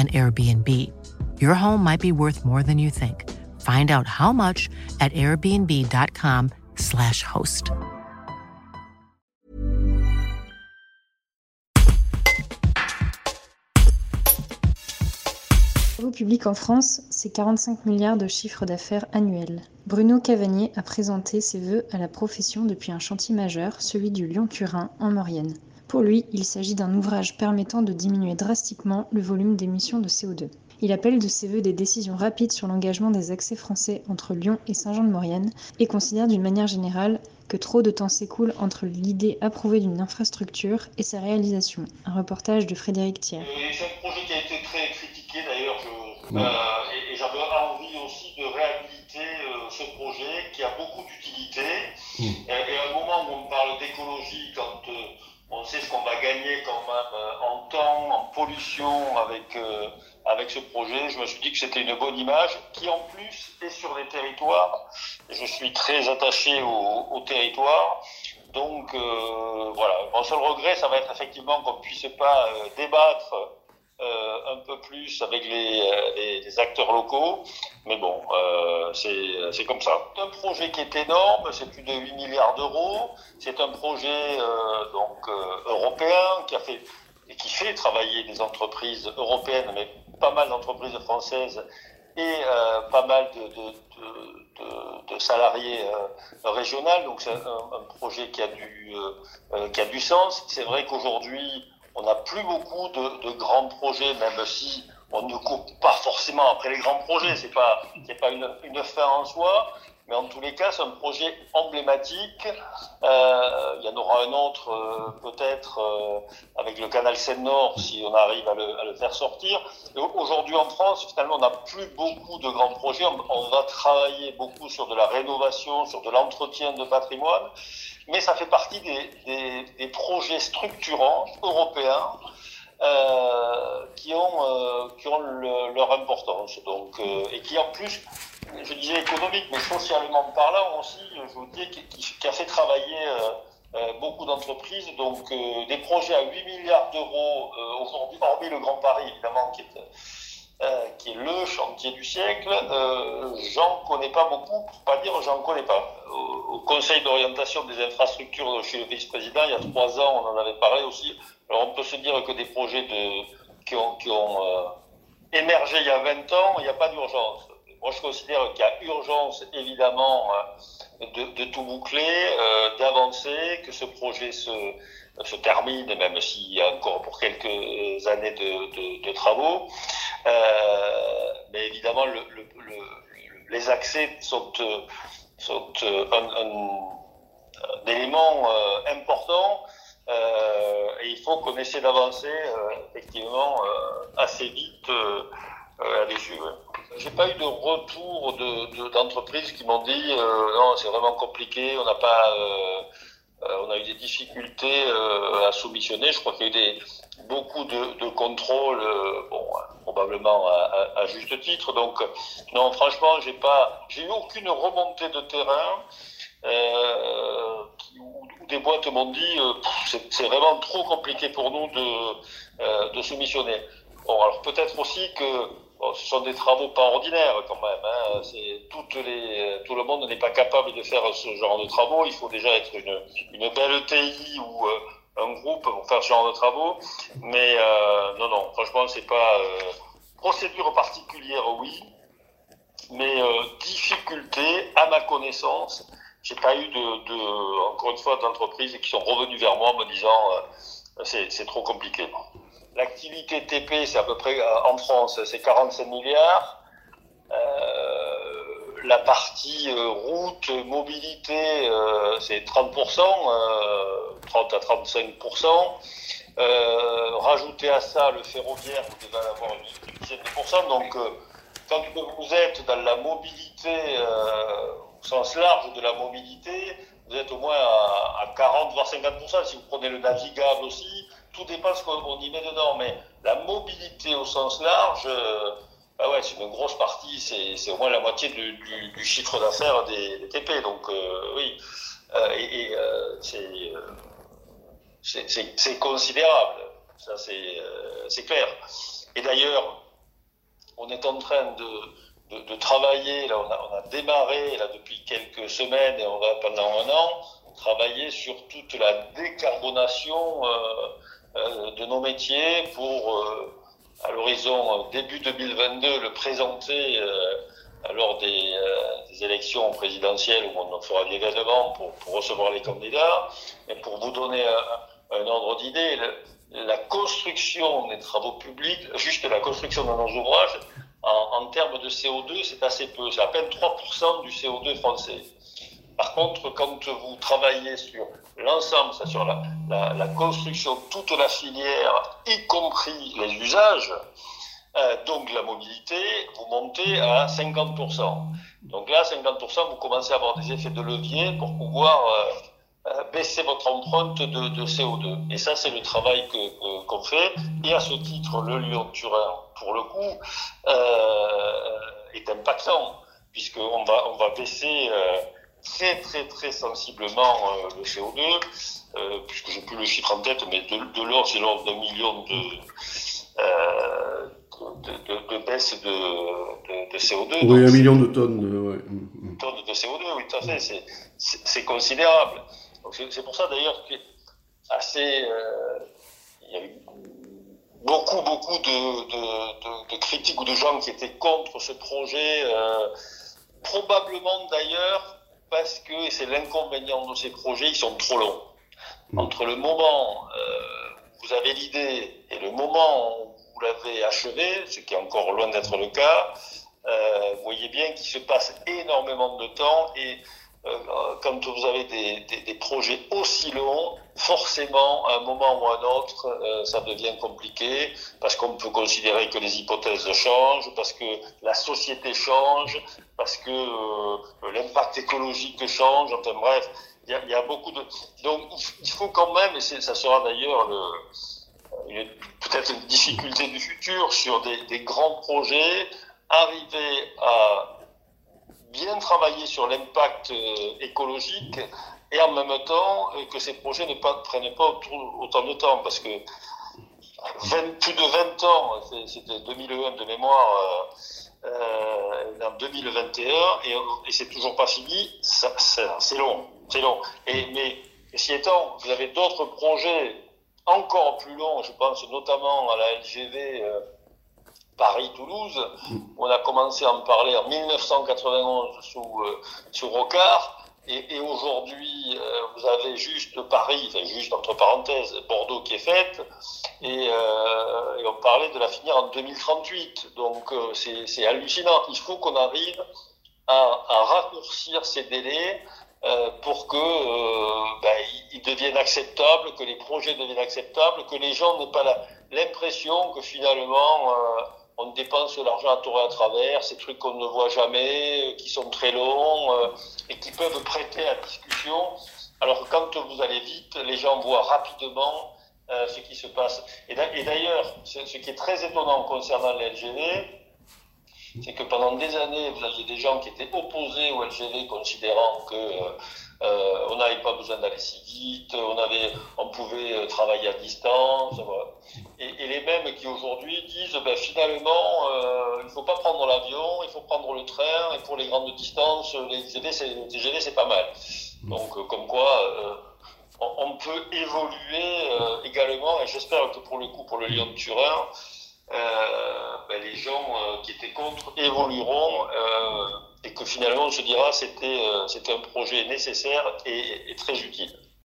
an Airbnb. Your home might be worth more than you think. Find out how much at airbnb.com/slash host. publics en France, c'est 45 milliards de chiffre d'affaires annuel. Bruno Cavagnier a présenté ses vœux à la profession depuis un chantier majeur, celui du Lyon-Turin en Maurienne. Pour lui, il s'agit d'un ouvrage permettant de diminuer drastiquement le volume d'émissions de CO2. Il appelle de ses voeux des décisions rapides sur l'engagement des accès français entre Lyon et Saint-Jean-de-Maurienne et considère d'une manière générale que trop de temps s'écoule entre l'idée approuvée d'une infrastructure et sa réalisation. Un reportage de Frédéric Thiers. C'est un projet qui a été très critiqué d'ailleurs, et, et ce qu'on va gagner quand même euh, en temps, en pollution avec, euh, avec ce projet. Je me suis dit que c'était une bonne image qui en plus est sur les territoires. Je suis très attaché au, au territoire. Donc euh, voilà, mon seul regret, ça va être effectivement qu'on ne puisse pas débattre un peu plus avec les acteurs locaux. Mais bon, euh, c'est comme ça. C'est un projet qui est énorme, c'est plus de 8 milliards d'euros. C'est un projet euh, donc européen qui a fait et qui fait travailler des entreprises européennes, mais pas mal d'entreprises françaises et pas mal de, salariés régionaux. Donc c'est un, un, projet qui a du, qui a du sens. C'est vrai qu'aujourd'hui, on n'a plus beaucoup de, grands projets, même si on ne court pas forcément après les grands projets. C'est pas, c'est pas une, une, fin en soi, mais en tous les cas, c'est un projet emblématique. Euh, il y en aura un autre euh, peut-être euh, avec le canal Seine-Nord si on arrive à le, à le faire sortir. Aujourd'hui en France, finalement, on n'a plus beaucoup de grands projets. On, va travailler beaucoup sur de la rénovation, sur de l'entretien de patrimoine mais ça fait partie des, des projets structurants européens euh, qui ont, euh, qui ont le, leur importance. Donc, euh, et qui en plus, je disais économique, mais socialement parlant aussi, je vous dis, qui, qui, a fait travailler beaucoup d'entreprises. Donc des projets à 8 milliards d'euros aujourd'hui, hormis le Grand Paris évidemment, euh, qui est le chantier du siècle, euh, j'en connais pas beaucoup, pour pas dire j'en connais pas. Au, Conseil d'orientation des infrastructures chez le vice-président, il y a trois ans, on en avait parlé aussi. Alors on peut se dire que des projets de, qui ont, qui ont euh, émergé il y a 20 ans, il n'y a pas d'urgence. Moi, je considère qu'il y a urgence, évidemment, euh, de, tout boucler, euh, d'avancer, que ce projet se, termine, même s'il y a encore pour quelques années de, travaux. Euh, mais évidemment, le, le, le, les accès sont, un, élément important et il faut qu'on essaie d'avancer effectivement assez vite là-dessus. Ouais. J'ai pas eu de retour d'entreprises de, qui m'ont dit non, c'est vraiment compliqué, on n'a pas euh, on a eu des difficultés euh, à soumissionner. Je crois qu'il y a eu beaucoup de, contrôles, euh, bon, probablement à, juste titre. Donc, non, franchement, j'ai pas, j'ai eu aucune remontée de terrain. Euh, où, où des boîtes m'ont dit c'est vraiment trop compliqué pour nous de, de soumissionner. Bon, alors peut-être aussi que Bon, ce sont des travaux pas ordinaires quand même. Hein. Toutes les, tout le monde n'est pas capable de faire ce genre de travaux. Il faut déjà être une, une belle TI ou euh, un groupe pour faire ce genre de travaux. Mais euh, non, non, franchement, c'est pas euh, procédure particulière, oui, mais euh, difficulté, à ma connaissance, j'ai pas eu de, de encore une fois d'entreprises qui sont revenues vers moi en me disant euh, c'est trop compliqué. L'activité TP, c'est à peu près en France, c'est 45 milliards. Euh, la partie euh, route, mobilité, euh, c'est 30%, 30 à 35%. rajouter à ça le ferroviaire, vous devez avoir une dizaine de pourcents. Donc, quand vous êtes dans la mobilité, au sens large de la mobilité, vous êtes au moins à 40 voire 50%. Si vous prenez le navigable aussi, tout dépend ce qu'on y met dedans. Mais la mobilité au sens large, euh, bah ouais, c'est une grosse partie, c'est au moins la moitié du, chiffre d'affaires des, TP. Donc euh, oui, euh, et, c'est considérable. Ça, c'est clair. Et d'ailleurs, on est en train de, de, de travailler, là, on a, on a, démarré là, depuis quelques semaines et on va pendant un an travailler sur toute la décarbonation de nos métiers pour, euh, à l'horizon début 2022, le présenter euh, lors des, des, élections présidentielles où on fera l'événement pour, pour, recevoir les candidats. Mais pour vous donner un, ordre d'idée, la construction des travaux publics, juste la construction de nos ouvrages, en, en termes de CO2, c'est assez peu. C'est à peine 3% du CO2 français. Par contre, quand vous travaillez sur l'ensemble, sur la, la, la, construction, toute la filière, y compris les usages, euh, donc la mobilité, vous montez à 50%. Donc là, 50%, vous commencez à avoir des effets de levier pour pouvoir euh, euh baisser votre empreinte de, de, CO2. Et ça, c'est le travail que qu'on fait. Et à ce titre, le Lyon-Turin, pour le coup, est impactant, puisqu'on va, on va baisser très très très sensiblement euh, le CO2, euh, puisque j'ai plus le chiffre en tête, mais de, de l'ordre, c'est l'ordre d'un million de, euh, de, de, de, baisse de, de, CO2. Oui, un million de tonnes. Euh, ouais. Tonnes de CO2, oui, tout à fait, c'est, c'est, considérable. Donc c'est, c'est pour ça d'ailleurs que assez, euh, il y a eu beaucoup beaucoup de, critiques ou de gens qui étaient contre ce projet, probablement d'ailleurs parce que, c'est l'inconvénient de ces projets, ils sont trop longs. Entre le moment euh, où vous avez l'idée et le moment où vous l'avez achevé, ce qui est encore loin d'être le cas, euh, vous voyez bien qu'il se passe énormément de temps et quand vous avez des, des, des, projets aussi longs, forcément, à un moment ou à un autre, euh, ça devient compliqué parce qu'on peut considérer que les hypothèses changent, parce que la société change, parce que euh, l'impact écologique change. Enfin bref, il y a, y a, beaucoup de. Donc il faut quand même, et ça sera d'ailleurs le peut-être une difficulté du futur sur des, des grands projets, arriver à bien travailler sur l'impact euh, écologique et en même temps euh, que ces projets ne prennent pas autant de temps parce que 20, plus de 20 ans, c'était 2001 de mémoire, euh, en 2021 et, c'est toujours pas fini, c'est long, c'est long. Et, mais si étant, vous avez d'autres projets encore plus longs, je pense notamment à la LGV euh, Paris-Toulouse. On a commencé à en parler en 1991 sous, euh, sous Rocard. Et, aujourd'hui, euh, vous avez juste Paris, enfin juste entre parenthèses, Bordeaux qui est faite. Et, euh, on parlait de la finir en 2038. Donc c'est hallucinant. Il faut qu'on arrive à, raccourcir ces délais pour que ben, ils deviennent acceptables, que les projets deviennent acceptables, que les gens n'aient pas l'impression que finalement on dépense l'argent à tour et à travers, ces trucs qu'on ne voit jamais, euh, qui sont très longs euh, et qui peuvent prêter à discussion. Alors que quand vous allez vite, les gens voient rapidement euh, ce qui se passe. Et d'ailleurs, ce qui est très étonnant concernant les LGV, c'est que pendant des années, vous aviez des gens qui étaient opposés au LGV, considérant que euh, on n'avait pas besoin d'aller si vite, on pouvait travailler à distance, et, les mêmes qui aujourd'hui disent, ben, finalement, euh, il ne faut pas prendre l'avion, il faut prendre le train, et pour les grandes distances, les TGV, c'est pas mal. Donc, euh, comme quoi, euh, on, peut évoluer euh, également, et j'espère que pour le coup, pour le Lyon de Turin, euh, ben, les gens qui étaient contre évolueront et que finalement on se dira c'était euh, c'était un projet nécessaire et très utile.